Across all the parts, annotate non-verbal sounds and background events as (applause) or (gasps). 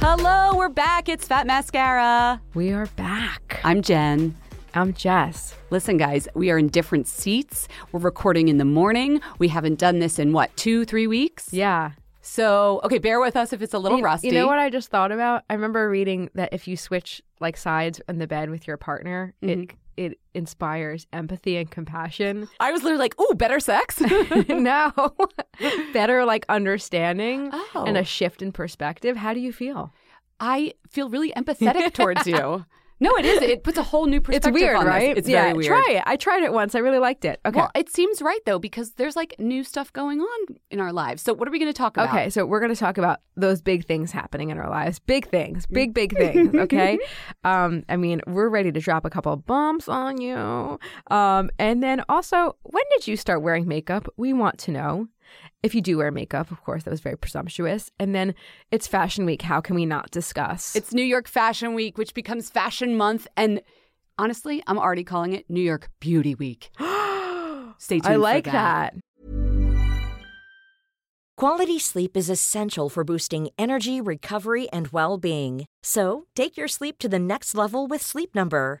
Hello, we're back. It's Fat Mascara. We are back. I'm Jen. I'm Jess. Listen, guys, we are in different seats. We're recording in the morning. We haven't done this in what, two, three weeks? Yeah. So, okay, bear with us if it's a little you, rusty. You know what I just thought about? I remember reading that if you switch like sides in the bed with your partner, Mm-hmm. it it inspires empathy and compassion. (laughs) I was literally like, ooh, better sex? (laughs) no, (laughs) better like understanding Oh. and a oh. shift in perspective. How do you feel? I feel really empathetic towards you. No, it is. It puts a whole new It's perspective weird, on this. right? It's yeah, very weird. Try it. I tried it once. I really liked it. Okay. Well, it seems right though because there's like new stuff going on in our lives. So what are we going to talk about? Okay, so we're going to talk about those big things happening in our lives. Big things, big, big (laughs) things. Okay. um, I mean, we're ready to drop a couple of bumps on you. Um, and then also, when did you start wearing makeup? We want to know. If you do wear makeup, of course, that was very presumptuous. And then it's Fashion Week. How can we not discuss? It's New York Fashion Week, which becomes Fashion Month, and honestly, I'm already calling it New York Beauty Week. (gasps) Stay tuned. I for like that. that. Quality sleep is essential for boosting energy, recovery, and well being. So, take your sleep to the next level with Sleep Number.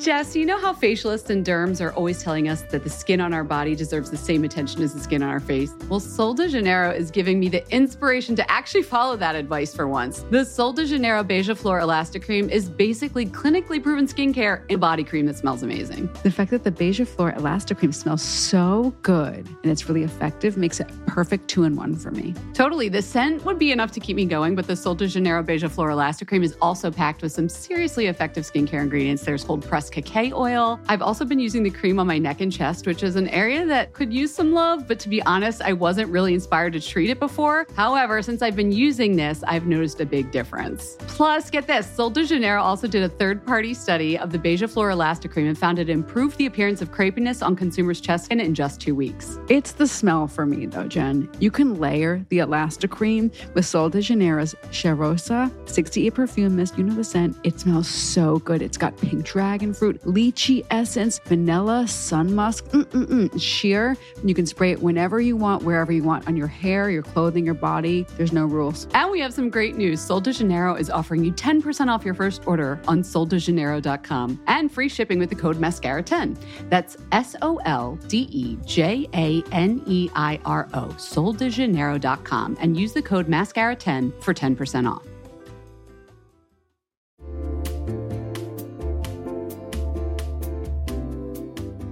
Jess, you know how facialists and derms are always telling us that the skin on our body deserves the same attention as the skin on our face? Well, Sol de Janeiro is giving me the inspiration to actually follow that advice for once. The Sol de Janeiro Beija Flor Elastic Cream is basically clinically proven skincare in a body cream that smells amazing. The fact that the Beija Flor Elastic Cream smells so good and it's really effective makes it a perfect two in one for me. Totally. The scent would be enough to keep me going, but the Sol de Janeiro Beija Flor Elastic Cream is also packed with some seriously effective skincare ingredients. There's cold pressed cacao oil. I've also been using the cream on my neck and chest, which is an area that could use some love, but to be honest, I wasn't really inspired to treat it before. However, since I've been using this, I've noticed a big difference. Plus, get this Sol de Janeiro also did a third party study of the Beija Flor Elastic Cream and found it improved the appearance of crepiness on consumers' chest skin in just two weeks. It's the smell for me though, Jen. You can layer the Elastic Cream with Sol de Janeiro's Cheirosa 68 perfume mist. You know the scent. It smells so good. It's got pink dragon fruit, lychee essence, vanilla, sun musk, mm-mm-mm, sheer. You can spray it whenever you want, wherever you want, on your hair, your clothing, your body. There's no rules. And we have some great news. Sol de Janeiro is offering you 10% off your first order on soldejaneiro.com and free shipping with the code MASCARA10. That's S O L D E J A N E I R O, soldejaneiro.com, and use the code MASCARA10 for 10% off.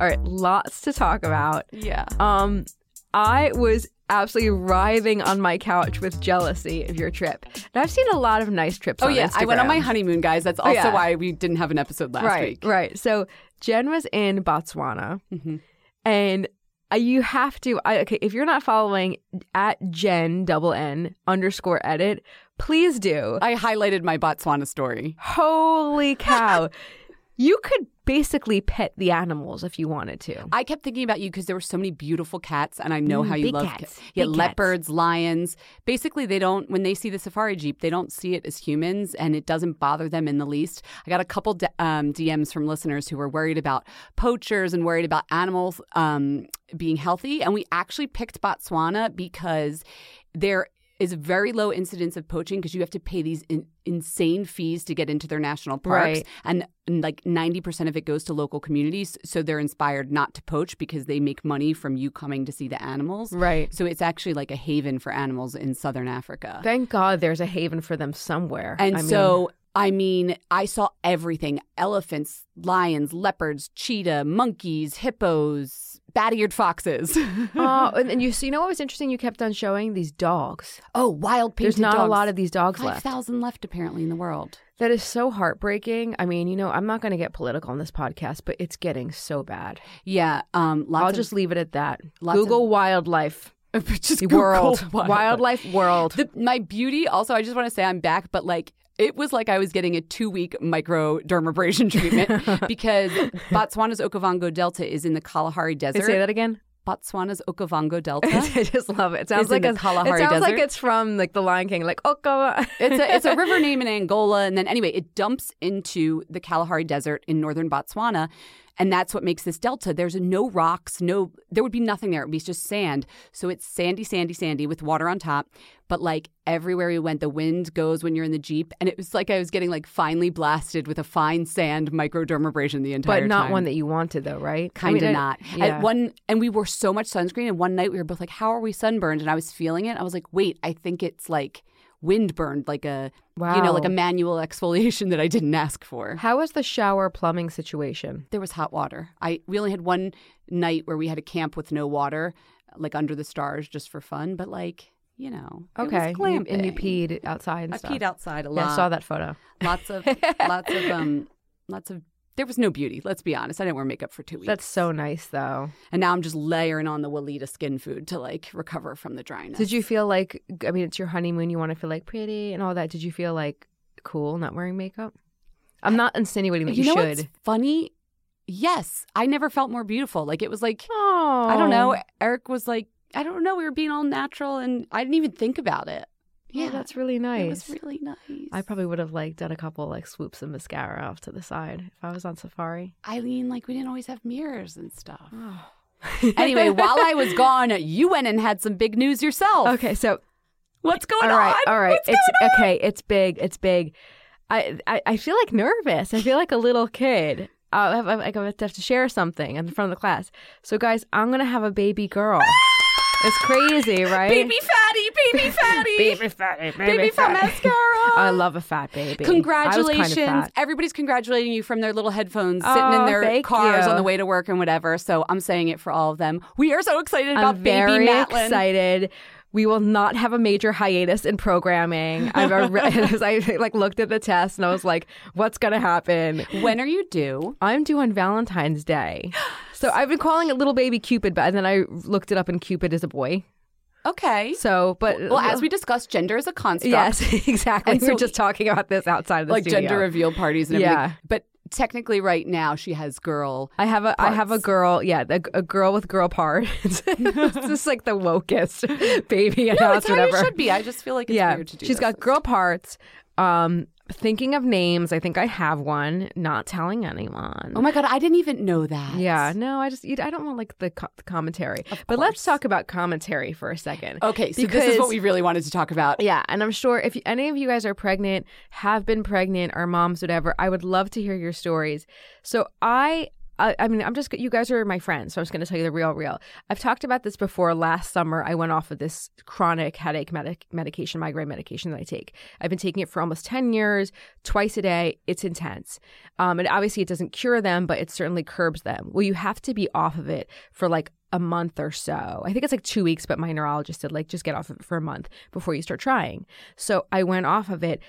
All right, lots to talk about. Yeah. Um, I was absolutely writhing on my couch with jealousy of your trip. And I've seen a lot of nice trips. Oh on yeah, I went on my honeymoon, guys. That's also yeah. why we didn't have an episode last right, week. Right, So Jen was in Botswana, Mhm. and uh, you have to. I, okay, if you're not following at Jen double N underscore edit, please do. I highlighted my Botswana story. Holy cow! (laughs) you could basically pet the animals if you wanted to. I kept thinking about you because there were so many beautiful cats, and I know Mm, how you love cats. Yeah, Big cats. leopards, lions. Basically, they don't when they see the safari jeep, they don't see it as humans, and it doesn't bother them in the least. I got a couple d- um, DMs from listeners who were worried about poachers and worried about animals um, being healthy, and we actually picked Botswana because there is very low incidence of poaching because you have to pay these in, insane fees to get into their national parks Right. and, and like 90% of it goes to local communities so they're inspired not to poach because they make money from you coming to see the animals Right. so it's actually like a haven for animals in southern africa Thank God there's a haven for them somewhere. and I mean, so I mean, I saw everything elephants, lions, leopards, cheetah, monkeys, hippos, bat eared foxes. (laughs) oh, and, and you see, you know what was interesting? You kept on showing these dogs. oh, wild painted There's not dogs. a lot of these dogs left. 5,000 left apparently in the world. That is so heartbreaking. I mean, you know, I'm not going to get political on this podcast, but it's getting so bad. Yeah. Um, I'll of, just leave it at that. Google wildlife (laughs) just Google world, wild- wildlife world. The, my beauty, also, I just want to say I'm back, but like, it was like I was getting a two week microdermabrasion treatment (laughs) because Botswana's Okavango Delta is in the Kalahari Desert. Say that again. Botswana's Okavango (laughs) Delta. I just love it. It sounds It's like a, Kalahari it sounds like it's from like the Lion King, like Okawa. it's a it's a river (laughs) name in Angola, and then anyway, it dumps into the Kalahari Desert in northern Botswana, and that's what makes this delta. There's no rocks, no there would be nothing there. It would be just sand. So it's sandy, sandy, sandy with water on top. But like everywhere we went, the wind goes when you're in the jeep, and it was like I was getting like finely blasted with a fine sand microdermabrasion the entire time. but not time. one that you wanted, though, right? Kind of mean, I- not. Yeah. At one, and we wore so much sunscreen. And one night we were both like, "How are we sunburned?" And I was feeling it. I was like, "Wait, I think it's like wind burned, like a wow. you know, like a manual (laughs) exfoliation that I didn't ask for." How was the shower plumbing situation? There was hot water. I we only had one night where we had a camp with no water, like under the stars, just for fun. But like, you know, Okay, you- and you peed outside and I stuff. peed outside a lot. Yeah, I saw that photo. Lots of, lots of, um, (laughs) lots of. There was no beauty. Let's be honest. I didn't wear makeup for two weeks. That's so nice, though. And now I'm just layering on the Weleda skin food to like recover from the dryness. Did you feel like? I mean, it's your honeymoon. You want to feel like pretty and all that. Did you feel like cool not wearing makeup? I'm not insinuating that you, know should. what's funny? Yes, I never felt more beautiful. Like it was like Oh, I don't know. Eric was like I don't know. We were being all natural, and I didn't even think about it. Yeah, Yeah, that's really nice. It was really nice. I probably would have like done a couple like swoops of mascara off to the side if I was on safari. I mean, like we didn't always have mirrors and stuff. (laughs) anyway, while I was gone, you went and had some big news yourself. okay, so What's going all right, on? all right, What's it's okay, it's big, it's big. I, I I feel like nervous. I feel like a little kid. Uh, I have, I have to have to share something in front of the class. So, guys, I'm gonna have a baby girl. It's crazy, right? Baby fatty, baby (laughs) fatty, baby fatty, baby fat mascara. I love a fat baby. Congratulations. kind of. Everybody's congratulating you from their little headphones sitting Oh, in their cars you. on the way to work and whatever. So I'm saying it for all of them. We are so excited about I'm baby very Matlin. excited. We will not have a major hiatus in programming. (laughs) I've already, (laughs) I like looked at the test and I was like, "What's gonna happen?" When are you due? I'm due on Valentine's Day, (gasps) (gasps) (gasps) so I've been calling it Little Baby Cupid, but then I looked it up and Cupid is a boy. Okay. So, but Well, as we discussed, gender is a construct. yes, (laughs) exactly. And we were just talking about this outside of the Like studio. gender reveal parties and everything. Yeah. But technically, right now, she has girl. I have a I have a girl, yeah, a, a girl with girl parts. (laughs) it's (laughs) just like the wokest baby No, it's how whatever. you should be. I just feel like it's yeah, weird to do she's this. got girl parts. Um, thinking of names, I think I have one. Not telling anyone. Oh my god, I didn't even know that. yeah, no, I just you- I don't want like the, co- the commentary. But let's talk about commentary for a second. Okay, so this is what we really wanted to talk about. Yeah, and I'm sure if any of you guys are pregnant, have been pregnant, or moms, whatever, I would love to hear your stories. So I. I I mean, I'm just, you guys are my friends, so I'm just going to tell you the real, real. I've talked about this before. Last summer, I went off of this chronic headache medic- medication, migraine medication that I take. I've been taking it for almost 10 years, twice a day. It's intense. Um, and obviously, it doesn't cure them, but it certainly curbs them. Well, you have to be off of it for like a month or so. I think it's like two weeks, but my neurologist said, like, just get off of it for a month before you start trying. So I went off of it.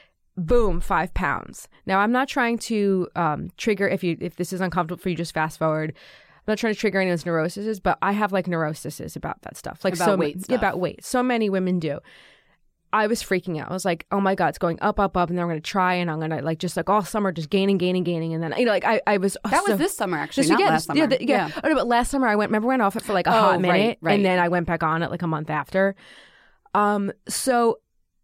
Boom, five pounds. Now I'm not trying to um, trigger if you if this is uncomfortable for you, just fast forward. I'm not trying to trigger anyone's neuroses, but I have like neuroses about that stuff, like About so weight ma- stuff. about weight. So many women do. I was freaking out. I was like, oh my God, it's going up, up, up. And then I'm going to try and I'm going to like just like all summer, just gaining, gaining, gaining. And then, you know, like I, I was. That so- was this summer, actually, not yeah, last this- yeah, the- yeah. Oh, no, but last summer I went, remember, went off it for like a Oh, hot right, right. And then I went back on it like a month after. Um, so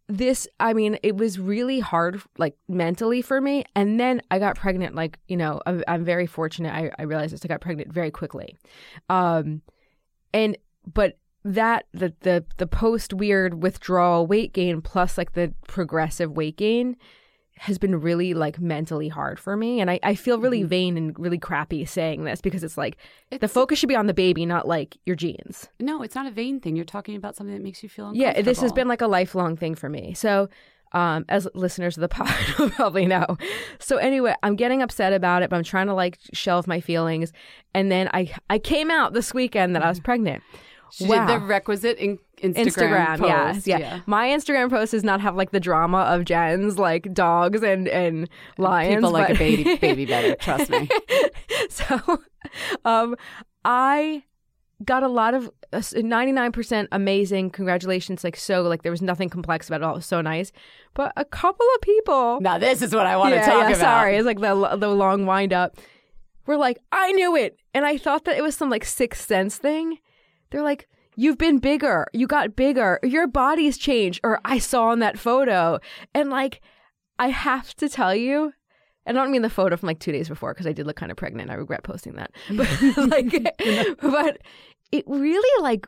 this, I mean, it was really hard, like mentally for me. And then I got pregnant. Like, you know, I'm, I'm very fortunate. I, I realized this. I got pregnant very quickly. Um, and, but that, the, the, the post weird withdrawal weight gain plus like the progressive weight gain has been really like mentally hard for me. And I, I feel really Mm-hmm. vain and really crappy saying this because it's like the focus should be on the baby, not like your genes. No, it's not a vain thing. You're talking about something that makes you feel Yeah, this has been like a lifelong thing for me. So, um, as listeners of the (laughs) pod will probably know. So anyway, I'm getting upset about it, but I'm trying to like shelve my feelings. And then I I came out this weekend that I was (laughs) pregnant. She wow. did the requisite in- Instagram, Instagram, yes, post. yeah. My Instagram post does not have like the drama of Jen's like dogs and and lions. People like a baby, (laughs) baby better. Trust me. (laughs) so, um, I got a lot of uh, 99% amazing congratulations like so like there was nothing complex about it all it was so nice but a couple of people Now this is what I want to yeah, talk yeah, about. sorry it's like the, the long wind up we're like i knew it and i thought that it was some like sixth sense thing they're like you've been bigger. You got bigger. Your body's changed. Or i saw in that photo. And like i have to tell you and I don't mean the photo from like two days before because I did look kind of pregnant. I regret posting that. (laughs) But like, (laughs) but it really like,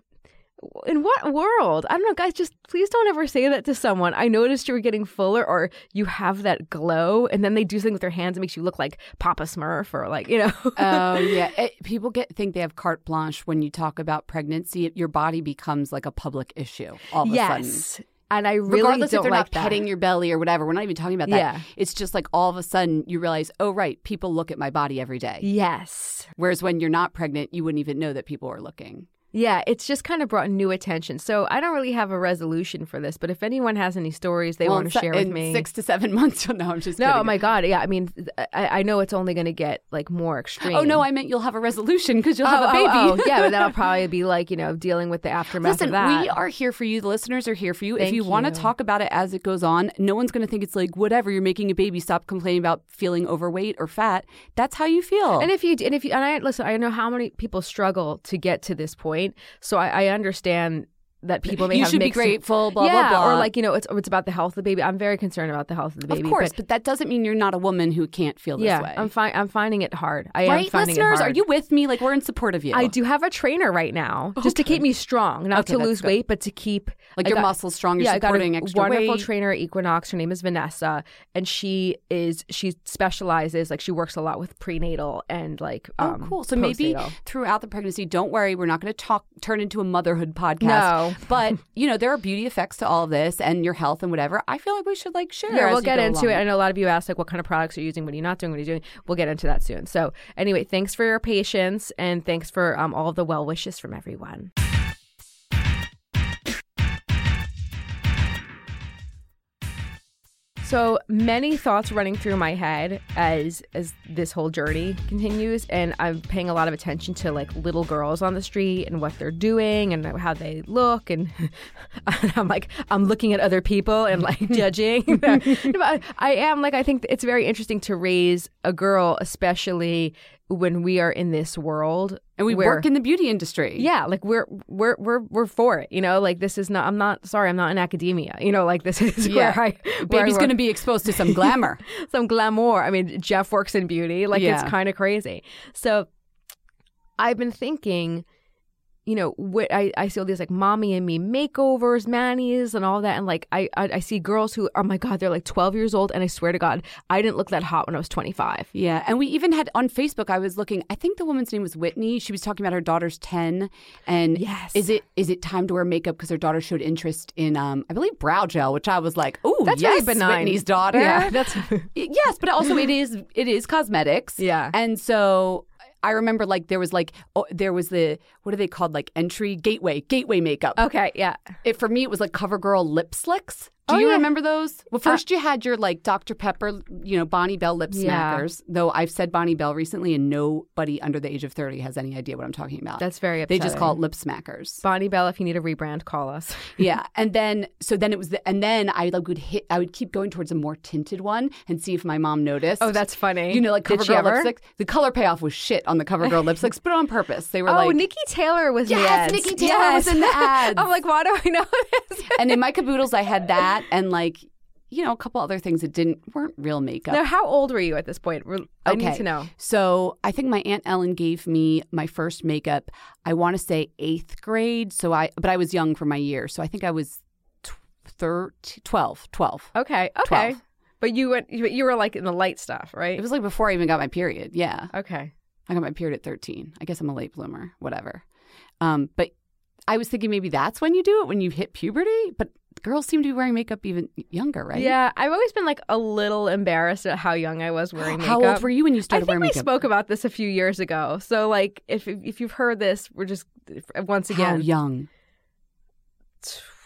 in what world? I don't know, guys. Just please don't ever say that to someone. I noticed you were getting fuller, or you have that glow, and then they do something with their hands that makes you look like Papa Smurf, or like you know. Oh (laughs) yeah, it, people get think they have carte blanche when you talk about pregnancy. Your body becomes like a public issue all of a sudden. yes, and I really Regardless don't if they're like not that. petting your belly or whatever, we're not even talking about that. Yeah. It's just like all of a sudden you realize, oh right, people look at my body every day. Yes. Whereas when you're not pregnant, you wouldn't even know that people are looking. Yeah, it's just kind of brought new attention. So I don't really have a resolution for this, but if anyone has any stories they Well, want to se- share with in me, six to seven (laughs) months. No, I'm just no, kidding. oh my god, yeah. I mean, I, I know it's only going to get like more extreme. Oh no, I meant you'll have a resolution because you'll have Oh, a baby. oh, oh, yeah, but that'll (laughs) probably be like you know dealing with the aftermath Listen, of that. we are here for you. The listeners are here for you. if Thank you, want to talk about it as it goes on, no one's going to think it's like whatever. You're making a baby. Stop complaining about feeling overweight or fat. That's how you feel. And if you and if you and I listen, I know how many people struggle to get to this point. So I, I understand that people may you have should be grateful. Blah yeah, blah blah. or like you know, it's it's about the health of the baby. I'm very concerned about the health of the baby. of course, but, but, that doesn't mean you're not a woman who can't feel this yeah, way. I'm fi- I'm finding it hard. I am right, finding listeners, are you with me? Like we're in support of you. I do have a trainer right now, just to keep me strong, not Okay, to lose good. weight, but to keep Like I your got- muscles strong, you're yeah, I got supporting a extra wonderful weight. trainer at Equinox. Her name is Vanessa, and she is she specializes like she works a lot with prenatal and like Oh, um, cool. So maybe throughout the pregnancy, don't worry, we're not going to talk turn into a motherhood podcast. No. (laughs) but you know there are beauty effects to all of this and your health and whatever. I feel like we should like share. Yeah, we'll get into along. it. I know a lot of you asked like what kind of products you're you using, what are you not doing, what are you doing. We'll get into that soon. So anyway, thanks for your patience and thanks for um, all the well wishes from everyone. So many thoughts running through my head as as this whole journey continues, and I'm paying a lot of attention to like little girls on the street and what they're doing and how they look, and (laughs) I'm like I'm looking at other people and like (laughs) judging. (laughs) But I am like I think it's very interesting to raise a girl, especially when we are in this world and we where- work in the beauty industry. yeah, like we're we're we're we're for it. You know, like this is not. I'm not sorry. I'm not in academia. You know, like this (laughs) is Yeah. where I baby's going to be exposed to some glamour. (laughs) some glamour. I mean, Jeff works in beauty. Like Yeah. it's kind of crazy. So I've been thinking, you know, what I, I see all these like mommy and me makeovers, manis, and all that, and like I, I I see girls who, oh my god, they're like 12 years old, and I swear to God, I didn't look that hot when I was 25. Yeah, and we even had on Facebook. I was looking. I think the woman's name was Whitney. She was talking about her daughter's ten, and Yes. is it is it time to wear makeup because her daughter showed interest in, um, I believe brow gel, which I was like, oh, That's yes, very benign. Whitney's daughter. Yeah, that's (laughs) yes, but also it is it is cosmetics. Yeah. and so. I remember like there was like oh, there was the what are they called like entry gateway gateway makeup. okay. Yeah. It for me it was like CoverGirl lip slicks. Do Oh, you yeah. remember those? Well, uh, first you had your like Dr. Pepper, you know, Bonne Bell lip Yeah. smackers. Though I've said Bonne Bell recently, and nobody under the age of thirty has any idea what I'm talking about. That's very they just call it lip smackers. Bonne Bell. If you need a rebrand, call us. (laughs) yeah, and then so then it was, the, and then I like would hit. I would keep going towards a more tinted one and see if my mom noticed. Oh, that's funny. You know, like CoverGirl ever? lipstick. The color payoff was shit on the CoverGirl lipsticks, but on purpose. They were (laughs) Oh, like, Niki Taylor was in the Yes, ads. Niki Taylor was in the (laughs) ads. I'm like, why do I know this? and in my caboodles, I had that and like, you know, a couple other things that didn't weren't real makeup. now, how old were you at this point? I need to know. So I think my aunt Ellen gave me my first makeup. I want to say eighth grade. So I, but I was young for my year. So I think I was 13, 12, 12. Okay, okay. 12. But you went. You you were like in the light stuff, right? It was like before I even got my period. Yeah, okay. I got my period at thirteen. I guess I'm a late bloomer. Whatever. Um, but I was thinking maybe that's when you do it when you hit puberty. But girls seem to be wearing makeup even younger, right? Yeah, I've always been like a little embarrassed at how young I was wearing makeup. How old were you when you started wearing makeup? I think wearing we makeup? spoke about this a few years ago. So, like, if if you've heard this, we're just uh, once again How young?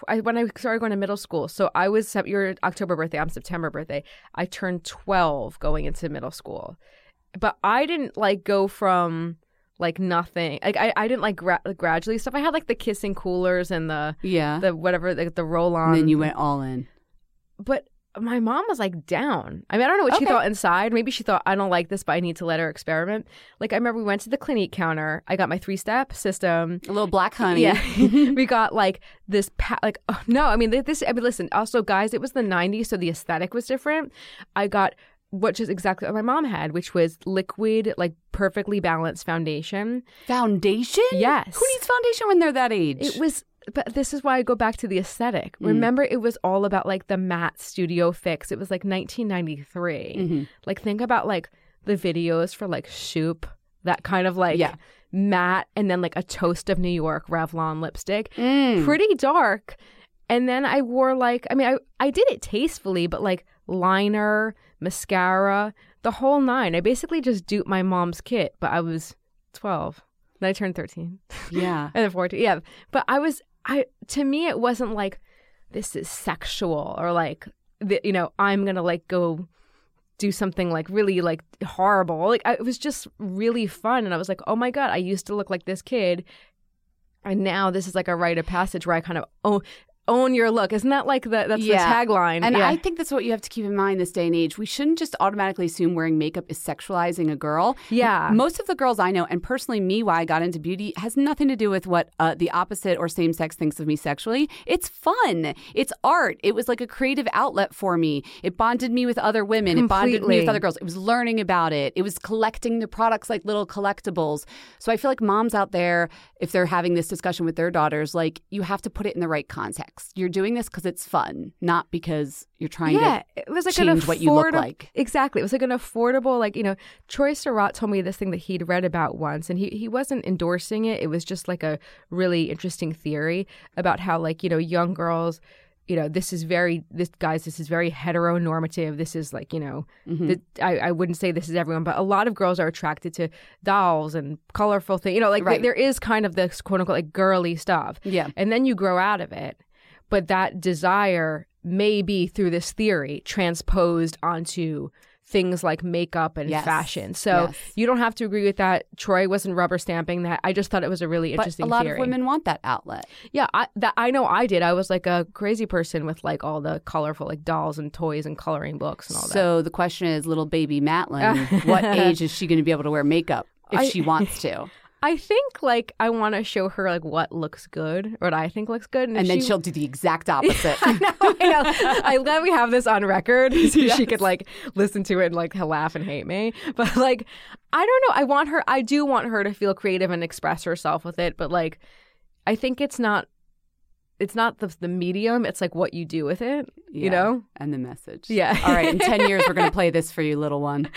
I, when I started going to middle school, so I was your October birthday. I'm September birthday. I turned 12 going into middle school, but I didn't like go from like nothing. Like I, I didn't like, gra- gradually stuff. I had like the kissing coolers and the Yeah. the whatever the, the roll on. and then you went all in. but my mom was like down. I mean, I don't know what she thought inside. Maybe she thought I don't like this, but I need to let her experiment. Like I remember we went to the Clinique counter. I got my three step system. A little black honey. Yeah, (laughs) (laughs) we got like this. Pa- like oh, no, I mean this. I mean, listen. Also, guys, it was the '90s, so the aesthetic was different. I got which is exactly what my mom had, which was liquid, like perfectly balanced foundation. Foundation? Yes. Who needs foundation when they're that age? It was, but this is why I go back to the aesthetic. Mm. Remember, it was all about like the matte studio fix. It was like 1993. Mhm. Like, think about like the videos for like Shoop, that kind of like Yeah. matte, and then like a Toast of New York Revlon lipstick. Mm. Pretty dark. And then I wore like, I mean, I, I did it tastefully, but like liner, mascara, the whole nine. I basically just duped my mom's kit, but I was 12. Then I turned 13. Yeah. (laughs) And then 14. Yeah. But I was, I, to me, it wasn't like, this is sexual or like, the, you know, I'm going to like go do something like really like horrible. Like, I, it was just really fun. And I was like, oh my God, I used to look like this kid. And now this is like a rite of passage where I kind of own, own your look. Isn't that like the, that's Yeah. the tagline? And Yeah. I think that's what you have to keep in mind this day and age. We shouldn't just automatically assume wearing makeup is sexualizing a girl. Yeah. Most of the girls I know, and personally me, why I got into beauty, has nothing to do with what uh, the opposite or same sex thinks of me sexually. It's fun. It's art. It was like a creative outlet for me. It bonded me with other women. It bonded me Completely. with other girls. It was learning about it. It was collecting the products like little collectibles. So I feel like moms out there, if they're having this discussion with their daughters, like you have to put it in the right context. You're doing this because it's fun, not because you're trying yeah, to it was like an change what you look like. Exactly, it was like an affordable, like you know, Troy Surratt told me this thing that he'd read about once, and he he wasn't endorsing it. It was just like a really interesting theory about how like you know young girls. You know, this is very this guys. This is very heteronormative. This is like you know, Mm-hmm. the, I I wouldn't say this is everyone, but a lot of girls are attracted to dolls and colorful things. You know, like Right. there is kind of this quote unquote like girly stuff. Yeah. And then you grow out of it. But that desire may be through this theory transposed onto things like makeup and Yes. fashion. So Yes. you don't have to agree with that. Troy wasn't rubber stamping that. I just thought it was a really But interesting a lot theory. of women want that outlet. Yeah, I, that I know I did. I was like a crazy person with like all the colorful like dolls and toys and coloring books and all that. So the question is, little baby Matlin, (laughs) what age is she going to be able to wear makeup if I- she wants (laughs) to? I think like I want to show her like what looks good or what I think looks good, and, And then she- she'll do the exact opposite. (laughs) I know, I know. (laughs) I'm glad we have this on record so she could like listen to it and like laugh and hate me. But like, I don't know. I want her. I do want her to feel creative and express herself with it. But like, I think it's not. It's not the the medium. It's like what you do with it. Yeah. You know. And the message. Yeah. All right. In 10 years, we're going (laughs) to play this for you, little one.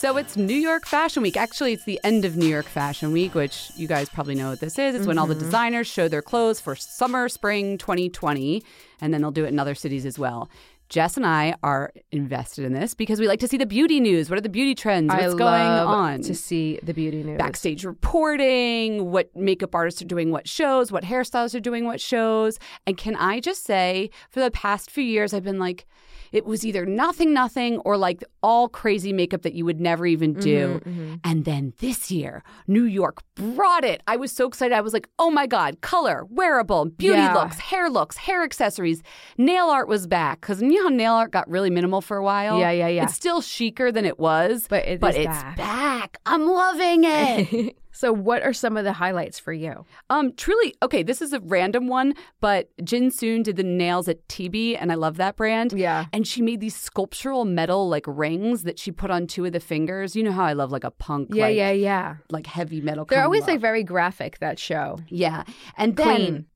So it's New York Fashion Week. Actually, it's the end of New York Fashion Week, which you guys probably know what this is. It's when all the Mm-hmm. designers show their clothes for summer, spring 2020, and then they'll do it in other cities as well. Jess and I are invested in this because we like to see the beauty news. What are the beauty trends? What's I going on? to see the beauty news. backstage reporting, what makeup artists are doing what shows, what hairstylists are doing what shows. And can I just say, for the past few years, I've been like, it was either nothing, nothing, or like all crazy makeup that you would never even do. Mm-hmm, mm-hmm. And then this year, New York brought it. I was so excited. I was like, oh my God, color, wearable, beauty Yeah. looks, hair looks, hair accessories. Nail art was back. Because you know how nail art got really minimal for a while? Yeah, yeah, yeah. It's still chicer than it was, But it but it's back. back. I'm loving it. (laughs) so, what are some of the highlights for you? Um, truly, okay, this is a random one, but Jin Soon did the nails at Tibi, and I love that brand. Yeah. And she made these sculptural metal like rings that she put on two of the fingers. You know how I love like a punk, Yeah, like, yeah, yeah. like heavy metal. They're always like very graphic. That show. yeah, and then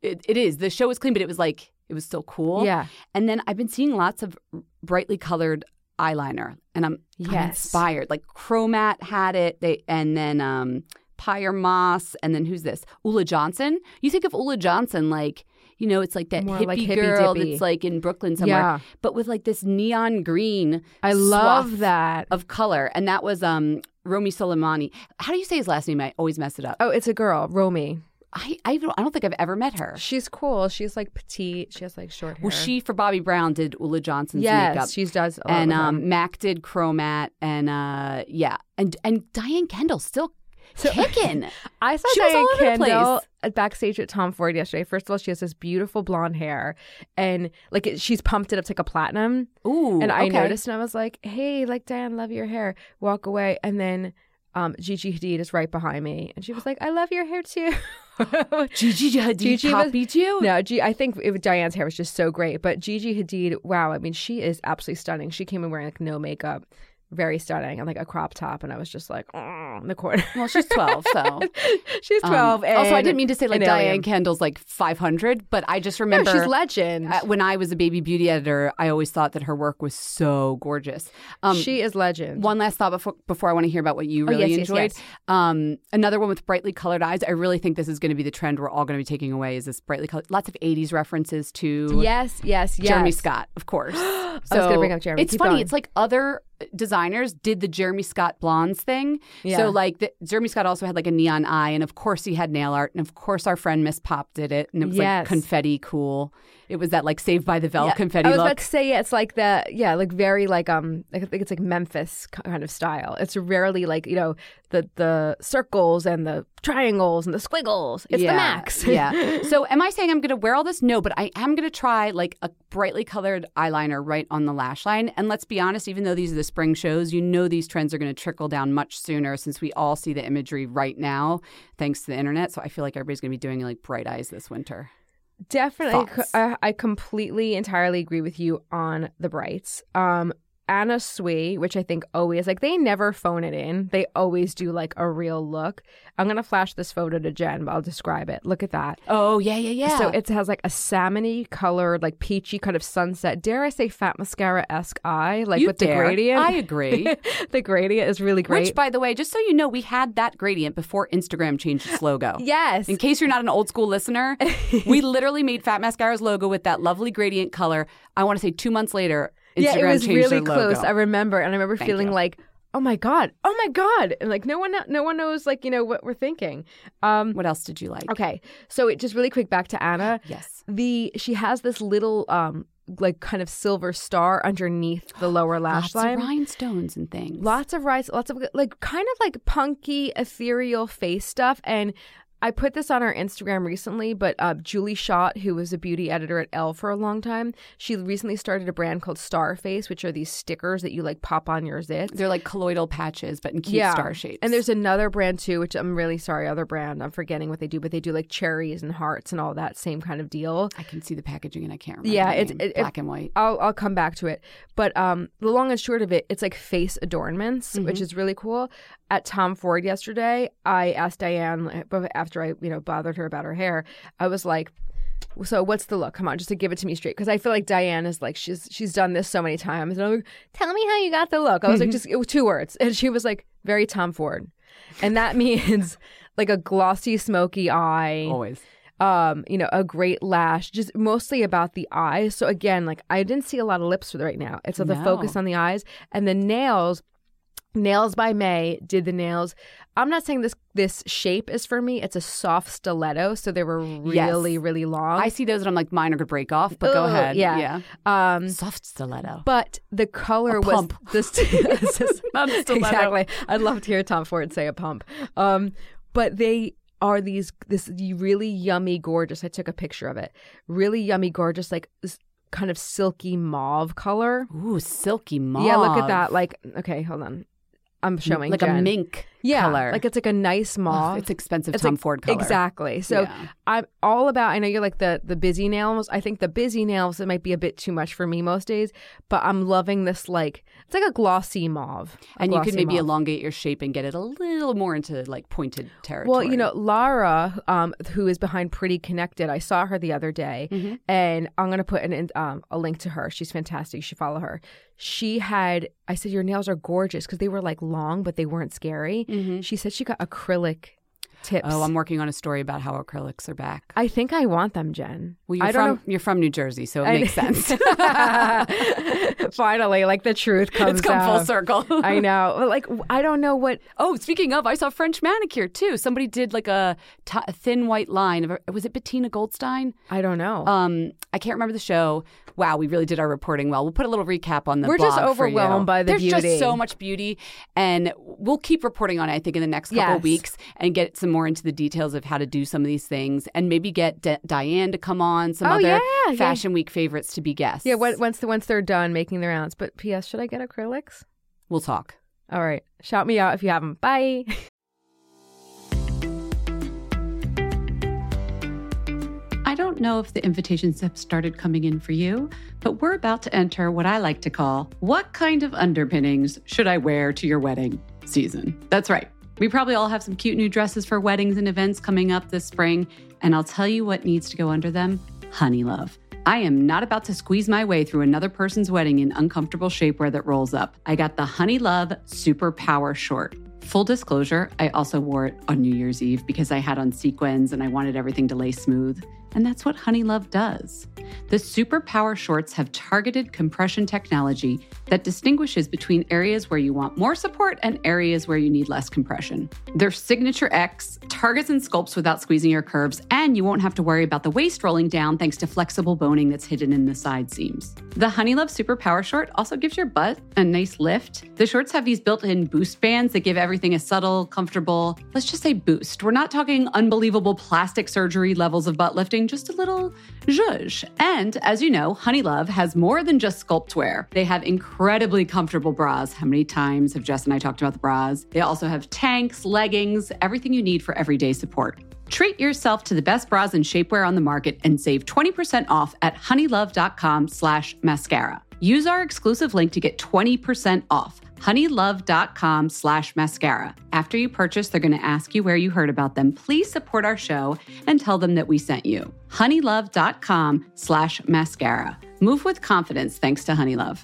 It, it is the show was clean, but it was like it was still cool. Yeah. and then I've been seeing lots of brightly colored eyeliner, and I'm Yes. inspired. Like Chromat had it, they and then um Pyer Moss, and then who's this? Ulla Johnson. You think of Ulla Johnson like. You know, it's like that More hippie, like girl hippy-dippy. that's like in Brooklyn somewhere, Yeah. but with like this neon green. I love that. of color, and that was um Romy Soleimani. How do you say his last name? I always mess it up. Oh, it's a girl, Romy. I I don't, I don't think I've ever met her. She's cool. She's like petite. She has like short hair. Well, she for Bobbi Brown did Ulla Johnson's yes, makeup. she does. and um. Mac did Chromat, and uh, yeah, and and Diane Kendall still (laughs) kicking. I saw she Diane Kendall backstage at Tom Ford yesterday. First of all, she has this beautiful blonde hair, and like it, she's pumped it up to like a platinum. Ooh, and I okay. noticed, and I was like, "Hey, like Diane, love your hair." Walk away, and then um, Gigi Hadid is right behind me, and she was like, "I love your hair too." (laughs) (laughs) Gigi Hadid Gigi was- copied you. No, G- I think it, Diane's hair was just so great, but Gigi Hadid, wow, I mean, she is absolutely stunning. She came in wearing like no makeup, very stunning, and like a crop top, and I was just like, "Oh," in the corner. Well, she's twelve, so. (laughs) she's um, twelve. and also, I didn't mean to say like Diane. Kendall's like five hundred, but I just No, remember she's legend. uh, when I was a baby beauty editor, I always thought that her work was so gorgeous. Um, she is legend. One last thought before before I want to hear about what you Oh, really yes, yes, enjoyed. yes. Um, another one with brightly colored eyes. I really think this is going to be the trend we're all going to be taking away. Is this brightly colored? Lots of '80s references to yes, yes, yes. Jeremy Scott, of course. so, (gasps) I was gonna bring up Jeremy. Scott. It's Keep funny. going. It's like other designers did the Jeremy Scott blondes thing. Yeah. So like the, Jeremy Scott also had like a neon eye, and of course he had nail art, and of course our friend Miss Pop did it, and it was Yes. like confetti cool. It was that like Saved by the Bell Yeah, confetti I was look. about to say, yeah, it's like the yeah, like very like um, I think it's like Memphis kind of style. It's rarely like you know the the circles and the triangles and the squiggles. It's yeah, the max. yeah. (laughs) So am I saying I'm going to wear all this? No, but I am going to try like a brightly colored eyeliner right on the lash line. And let's be honest, even though these are the spring shows, you know these trends are going to trickle down much sooner since we all see the imagery right now thanks to the internet. So I feel like everybody's going to be doing like bright eyes this winter. Definitely, I, I completely, entirely agree with you on the brights. Um, Anna Sui, which I think always like they never phone it in. They always do like a real look. I'm gonna flash this photo to Jen, but I'll describe it. Look at that. Oh, yeah, yeah, yeah. So it has like a salmony colored, like peachy kind of sunset. Dare I say, fat mascara esque eye, like You with the gradient. I agree. (laughs) the gradient is really great. Which, by the way, just so you know, we had that gradient before Instagram changed its logo. (laughs) yes, In case you're not an old school listener, we (laughs) literally made Fat Mascara's logo with that lovely gradient color. I want to say two months later, Instagram yeah, it was really close. I remember, and I remember Thank feeling you. like, oh my god, oh my god, and like no one, no one knows like you know what we're thinking. Um, what else did you like? okay, so it just really quick back to Anna. (gasps) Yes. The she has this little um like kind of silver star underneath the (gasps) lower lash Lots of line. rhinestones and things. Lots of rice, lots of like kind of like punky, ethereal face stuff. And I put this on our Instagram recently, but uh, Julie Schott, who was a beauty editor at Elle for a long time, she recently started a brand called Starface, which are these stickers that you like pop on your zits. They're like colloidal patches, but in cute star shapes. And there's another brand too, which I'm really sorry, other brand. I'm forgetting what they do, but they do like cherries and hearts and all that same kind of deal. I can see the packaging and I can't remember. Yeah, it's it, it- black and white. I'll I'll come back to it. But um, the long and short of it, it's like face adornments, which Mm-hmm. is really cool. At Tom Ford yesterday, I asked Diane but after I you know bothered her about her hair. I was like. So what's the look? Come on, just to give it to me straight, because I feel like Diane is like she's she's done this so many times. And I'm like, tell me how you got the look. I was like, just it was two words, and she was like, very Tom Ford, and that (laughs) means like a glossy, smoky eye, Always. um, you know, a great lash, just mostly about the eyes. So again, like I didn't see a lot of lips right now. It's so the No. focus on the eyes and the nails. Nails by Mei did the nails. I'm not saying this this shape is for me. It's a soft stiletto, so they were really Yes. really long. I see those and I'm like, mine are gonna break off, but go ahead. yeah. Um, Soft stiletto. but the color A was pump. this (laughs) (laughs) Not a (laughs) stiletto. exactly. I'd love to hear Tom Ford say a pump. Um, but they are these this really yummy, gorgeous. I took a picture of it. Really yummy, gorgeous, like kind of silky mauve color. Ooh, silky mauve. Yeah, look at that. Like, okay, hold on. I'm showing like a mink yeah, color. like it's like a nice mauve. It's expensive It's Tom like- Ford color. Exactly. So Yeah. I'm all about. I know you're like the the busy nails. I think the busy nails it might be a bit too much for me most days, but I'm loving this like it's like a glossy mauve. a And you could glossy maybe mauve. elongate your shape and get it a little more into like pointed territory. Well, you know, Lara, um, who is behind Pretty Connected, I saw her the other day, Mm-hmm. and I'm gonna put an in- um, a link to her. She's fantastic. You should follow her. She had, I said, your nails are gorgeous because they were like long, but they weren't scary. Mm-hmm. She said she got acrylic tips. Oh, I'm working on a story about how acrylics are back. I think I want them, Jen. Well, you're I from you're from New Jersey, so it I- makes (laughs) sense. (laughs) Finally, like the truth (laughs) comes it's come out. full circle. I know. Like I don't know what. Oh, speaking of, I saw French manicure too. Somebody did like a, t- thin white line. Of, was it Bettina Goldstein? I don't know. Um, I can't remember the show. Wow, we really did our reporting well. We'll put a little recap on the. We're just blog for you. overwhelmed by the There's beauty. just so much beauty, and we'll keep reporting on it. I think in the next couple Yes. weeks and get some more into the details of how to do some of these things, and maybe get D- Diane to come on. Some Oh, other yeah, yeah. Fashion Week favorites to be guests. yeah. When, once the once they're done making their rounds. But P.S. Should I get acrylics? we'll talk. All right. Shout me out if you have them. Bye. (laughs) I don't know if the invitations have started coming in for you, but we're about to enter what I like to call what kind of underpinnings should I wear to your wedding season? That's right. We probably all have some cute new dresses for weddings and events coming up this spring, and I'll tell you what needs to go under them Honey Love. I am not about to squeeze my way through another person's wedding in uncomfortable shapewear that rolls up. I got the Honey Love Super Power Short. Full disclosure, I also wore it on New Year's Eve because I had on sequins and I wanted everything to lay smooth. And that's what Honey Love does. The Super Power Shorts have targeted compression technology that distinguishes between areas where you want more support and areas where you need less compression. Their Signature X targets and sculpts without squeezing your curves, and you won't have to worry about the waist rolling down thanks to flexible boning that's hidden in the side seams. The Honey Love Super Power Short also gives your butt a nice lift. The shorts have these built in boost bands that give everything a subtle, comfortable, let's just say boost. We're not talking unbelievable plastic surgery levels of butt lifting, just a little zhuzh. And as you know, Honey Love has more than just sculpt wear. They have incredibly comfortable bras. How many times have Jess and I talked about the bras? They also have tanks, leggings, everything you need for everyday support. Treat yourself to the best bras and shapewear on the market and save 20% off at honeylove.com slash mascara. Use our exclusive link to get 20% off. honeylove.com slash mascara. After you purchase, they're going to ask you where you heard about them. Please support our show and tell them that we sent you. honeylove.com slash mascara. Move with confidence thanks to Honeylove.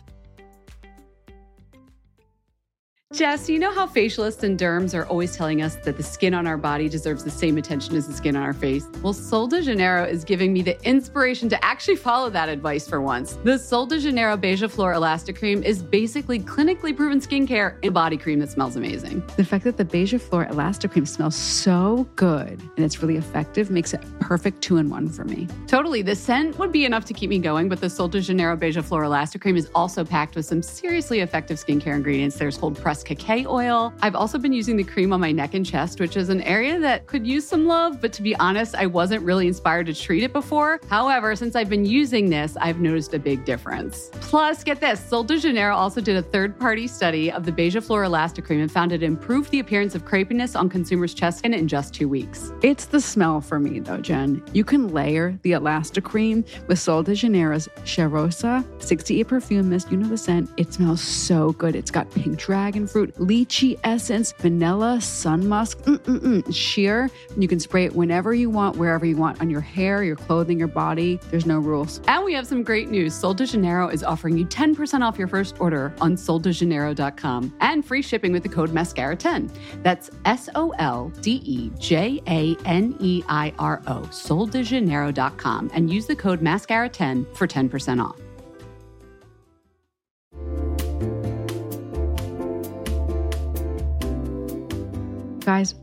Jess, you know how facialists and derms are always telling us that the skin on our body deserves the same attention as the skin on our face? Well, Sol de Janeiro is giving me the inspiration to actually follow that advice for once. The Sol de Janeiro Beija Flor Elastic Cream is basically clinically proven skincare and body cream that smells amazing. The fact that the Beija Flor Elastic Cream smells so good and it's really effective makes it perfect two in one for me. Totally. The scent would be enough to keep me going, but the Sol de Janeiro Beija Flor Elastic Cream is also packed with some seriously effective skincare ingredients. There's whole pressed cacao oil. I've also been using the cream on my neck and chest, which is an area that could use some love, but to be honest, I wasn't really inspired to treat it before. However, since I've been using this, I've noticed a big difference. Plus, get this Sol de Janeiro also did a third party study of the Beija Flor Cream and found it improved the appearance of crepiness on consumers' chest skin in just two weeks. It's the smell for me though, Jen. You can layer the Elastic Cream with Sol de Janeiro's Cheirosa 68 perfume mist. You know the scent. It smells so good. It's got pink dragon fruit, lychee essence, vanilla, sun musk, mm-mm-mm, sheer. You can spray it whenever you want, wherever you want, on your hair, your clothing, your body. There's no rules. And we have some great news. Sol de Janeiro is offering you 10% off your first order on soldejaneiro.com and free shipping with the code MASCARA10. That's S O L D E J A N E I R O, soldejaneiro.com, and use the code MASCARA10 for 10% off. Guys,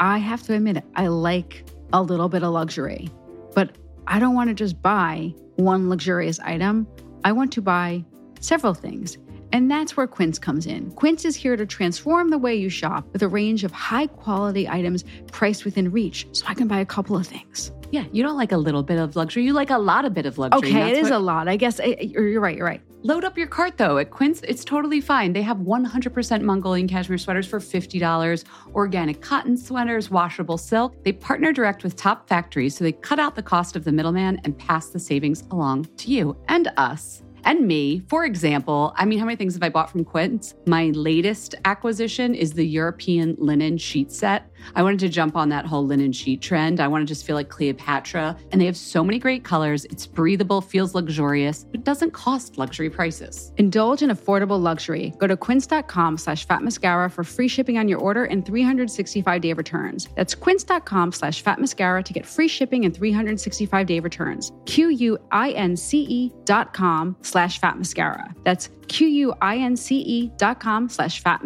I have to admit it, I like a little bit of luxury, but I don't want to just buy one luxurious item. I want to buy several things. And that's where Quince comes in. Quince is here to transform the way you shop with a range of high quality items priced within reach, so I can buy a couple of things. Yeah, you don't like a little bit of luxury. You like a lot of bit of luxury. Okay, it is what- a lot. I guess I, you're you're right. You're right. Load up your cart though. At Quince, it's totally fine. They have 100% Mongolian cashmere sweaters for $50, organic cotton sweaters, washable silk. They partner direct with top factories, so they cut out the cost of the middleman and pass the savings along to you and us. And me, for example, I mean, how many things have I bought from Quince? My latest acquisition is the European linen sheet set. I wanted to jump on that whole linen sheet trend. I want to just feel like Cleopatra. And they have so many great colors. It's breathable, feels luxurious, but doesn't cost luxury prices. Indulge in affordable luxury. Go to quince.com slash fat mascara for free shipping on your order and 365 day returns. That's quince.com slash fat mascara to get free shipping and 365 day returns. Q U I N C E dot com slash fat mascara. That's Q U I N C E dot com slash fat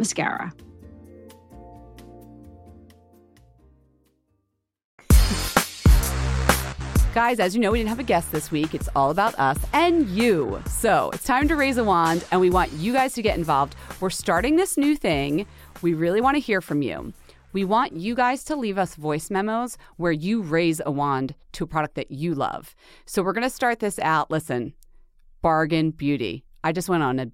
Guys, as you know, we didn't have a guest this week. It's all about us and you. So it's time to raise a wand, and we want you guys to get involved. We're starting this new thing. We really want to hear from you. We want you guys to leave us voice memos where you raise a wand to a product that you love. So we're going to start this out. Listen, bargain beauty. I just went on a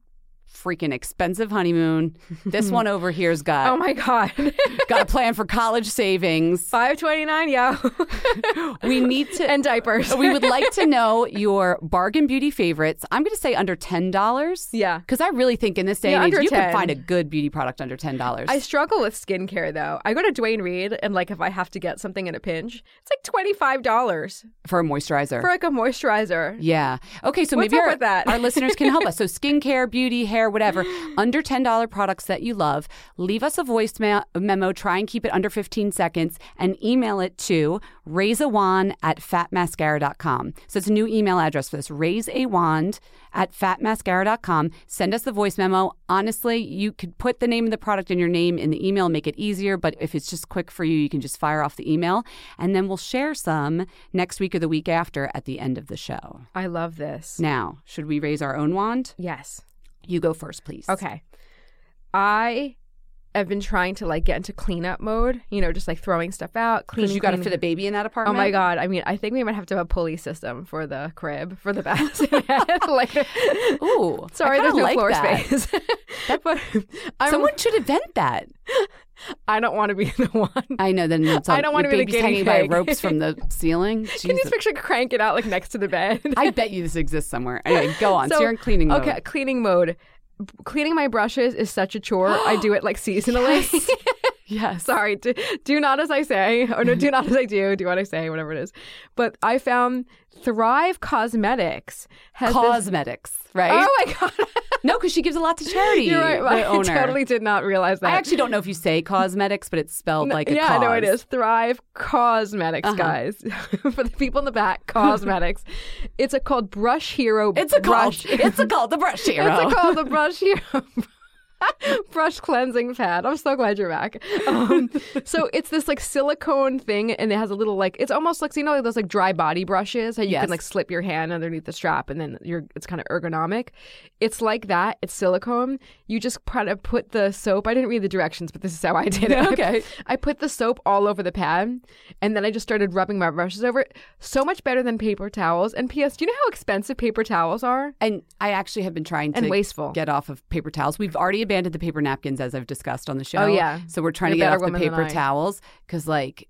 freaking expensive honeymoon. This one (laughs) over here's got Oh my god. (laughs) got a plan for college savings. 529, yeah. (laughs) We need to and diapers. we would like to know your bargain beauty favorites. I'm going to say under ten dollars. Yeah. because I really think in this day Yeah, and age you 10. can find a good beauty product under ten dollars. I struggle with skincare though. I go to Duane Reade and like if I have to get something in a pinch, it's like twenty five dollars for a moisturizer. for like a moisturizer. yeah. Okay. So What's maybe our, our listeners can help us. So skincare, beauty, hair, whatever, (gasps) under ten dollar products that you love. Leave us a voice ma- memo. Try and keep it under fifteen seconds, and email it to raiseawand at fatmascara.com. So it's a new email address for this. Raise a wand at fatmascara.com. Send us the voice memo. Honestly, you could put the name of the product and your name in the email, make it easier. But if it's just quick for you, you can just fire off the email, and then we'll share some next week or the week after at the end of the show. I love this. Now, should we raise our own wand? Yes. You go first, please. Okay. I have been trying to like get into cleanup mode, you know, just like throwing stuff out, cleaning. Because you got to fit a baby in that apartment. Oh my god! I mean, I think we might have to have a pulley system for the crib for the bath. (laughs) (laughs) like, Ooh, sorry, there's no like floor that. space. (laughs) but I'm, Someone should invent that. I don't want to be the one. I know. Then it's all, I don't wanna be the guinea hanging by ropes from the ceiling. Can you Jesus. picture crank it out like next to the bed? I bet you this exists somewhere. Anyway, go on. So, you're in cleaning mode. Okay, cleaning mode. Cleaning my brushes is such a chore. I do it like (gasps) seasonally. (laughs) Yes. Sorry, do, do not as I say, or no, do not as I do, do what I say, whatever it is. But I found Thrive Causemetics has this- Cosmetics, right? Oh my god! (laughs) no, because she gives a lot to charity. You're right. I owner. totally did not realize that. I actually don't know if you say cosmetics, but it's spelled like a yeah, no, it cause. is Thrive Causemetics, Uh-huh. guys. (laughs) For the people in the back, Cosmetics. (laughs) it's a called Brush Hero. It's a brush. called. (laughs) It's a called the brush hero. It's a called the Brush Hero. (laughs) brush cleansing pad. I'm so glad you're back. Um, so it's this like silicone thing, and it has a little like it's almost like so you know like those like dry body brushes how you Yes. can like slip your hand underneath the strap, and then you're it's kind of ergonomic. It's like that. It's silicone. You just kind of put the soap. I didn't read the directions, but this is how I did it. (laughs) Okay. I put the soap all over the pad, and then I just started rubbing my brushes over it. So much better than paper towels. And P.S. Do you know how expensive paper towels are? And I actually have been trying to And wasteful. get off of paper towels. We've already abandoned the paper napkins, as I've discussed on the show. Oh, yeah. So we're trying You're to get off the paper towels because, like,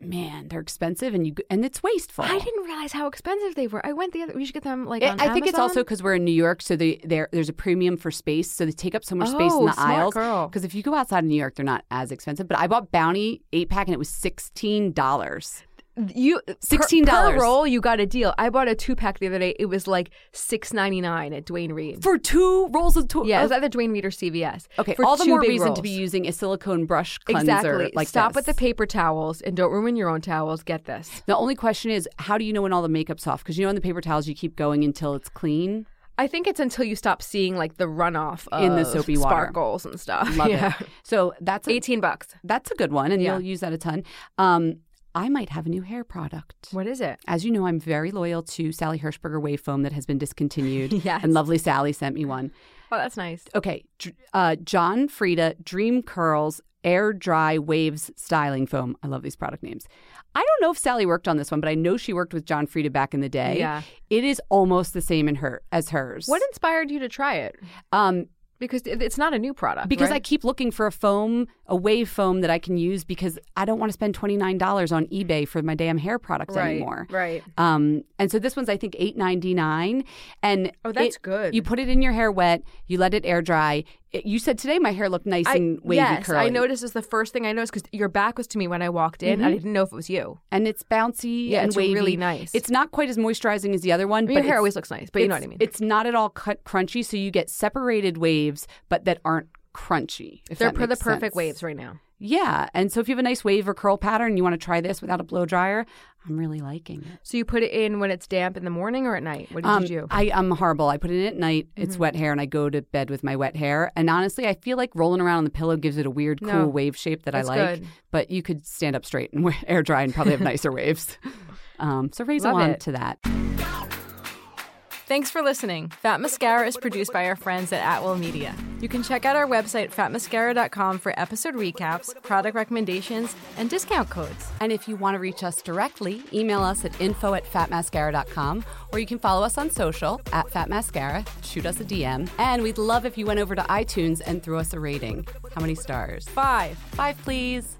man, they're expensive and you and it's wasteful. I didn't realize how expensive they were. I went the other. We should get them like. I- on I think it's also because we're in New York, so they, there there's a premium for space, so they take up so much space in Oh, the aisles. Because if you go outside of New York, they're not as expensive. But I bought Bounty eight pack and it was sixteen dollars. You $16. per, per roll. You got a deal. I bought a two pack the other day. It was like six ninety nine at Duane Reade. for two rolls of toilet. yeah, it was either Duane Reade or CVS. okay. for all the more reason to be using a silicone brush cleanser. Exactly. Like Stop this. with the paper towels and don't ruin your own towels. Get this. The only question is, how do you know when all the makeup's off? Because you know, in the paper towels, you keep going until it's clean. I think it's until you stop seeing like the runoff In the soapy water. sparkles and stuff. Love (laughs) yeah. it. So that's a, Eighteen bucks. that's a good one, and Yeah. you'll use that a ton. Um, I might have a new hair product. What is it? As you know, I'm very loyal to Sally Hershberger Wave Foam that has been discontinued. (laughs) Yes. And lovely Sally sent me one. Oh, that's nice. Okay. Uh, John Frieda Dream Curls Air Dry Waves Styling Foam. I love these product names. I don't know if Sally worked on this one, but I know she worked with John Frieda back in the day. Yeah. It is almost the same in her as hers. What inspired you to try it? um, Because it's not a new product. because I keep looking for a foam, a wave foam that I can use because I don't want to spend twenty nine dollars on eBay for my damn hair products right, anymore. Right. Um, and so this one's I think eight ninety nine, and Oh, that's it- good. You put it in your hair wet, you let it air dry. It- you said today my hair looked nice I, and wavy yes, curly. I noticed this the first thing I noticed because your back was to me when I walked in. I didn't know if it was you. and it's bouncy Yeah, and it's wavy. really nice. It's not quite as moisturizing as the other one, I mean, but your hair always looks nice, but you know what I mean. It's not at all cut crunchy, so you get separated waves, but that aren't crunchy. If They're per the perfect sense. waves right now. Yeah, and so if you have a nice wave or curl pattern, you want to try this without a blow dryer. I'm really liking it. So you put it in when it's damp in the morning or at night? What did Um, you do? I, I'm horrible. I put it in at night. It's Mm-hmm. wet hair, and I go to bed with my wet hair. And honestly, I feel like rolling around on the pillow gives it a weird, cool No. wave shape that I like. good. But you could stand up straight and (laughs) air dry and probably have nicer waves. (laughs) Um, so raise Love on it. to that. Thanks for listening. Fat Mascara is produced by our friends at Atwell Media. You can check out our website, fatmascara.com, for episode recaps, product recommendations, and discount codes. And if you want to reach us directly, email us at info at fatmascara.com or you can follow us on social at fatmascara, shoot us a DM. And we'd love if you went over to iTunes and threw us a rating. How many stars? Five. Five, please.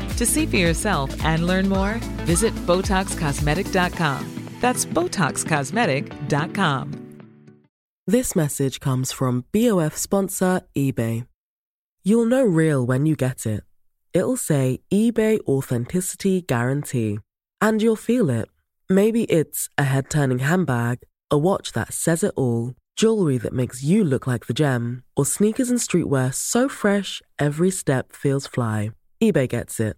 To see for yourself and learn more, visit BotoxCosmetic.com. That's BotoxCosmetic.com. This message comes from BOF sponsor eBay. You'll know real when you get it. It'll say eBay Authenticity Guarantee. And you'll feel it. Maybe it's a head turning handbag, a watch that says it all, jewelry that makes you look like the gem, or sneakers and streetwear so fresh every step feels fly. eBay gets it.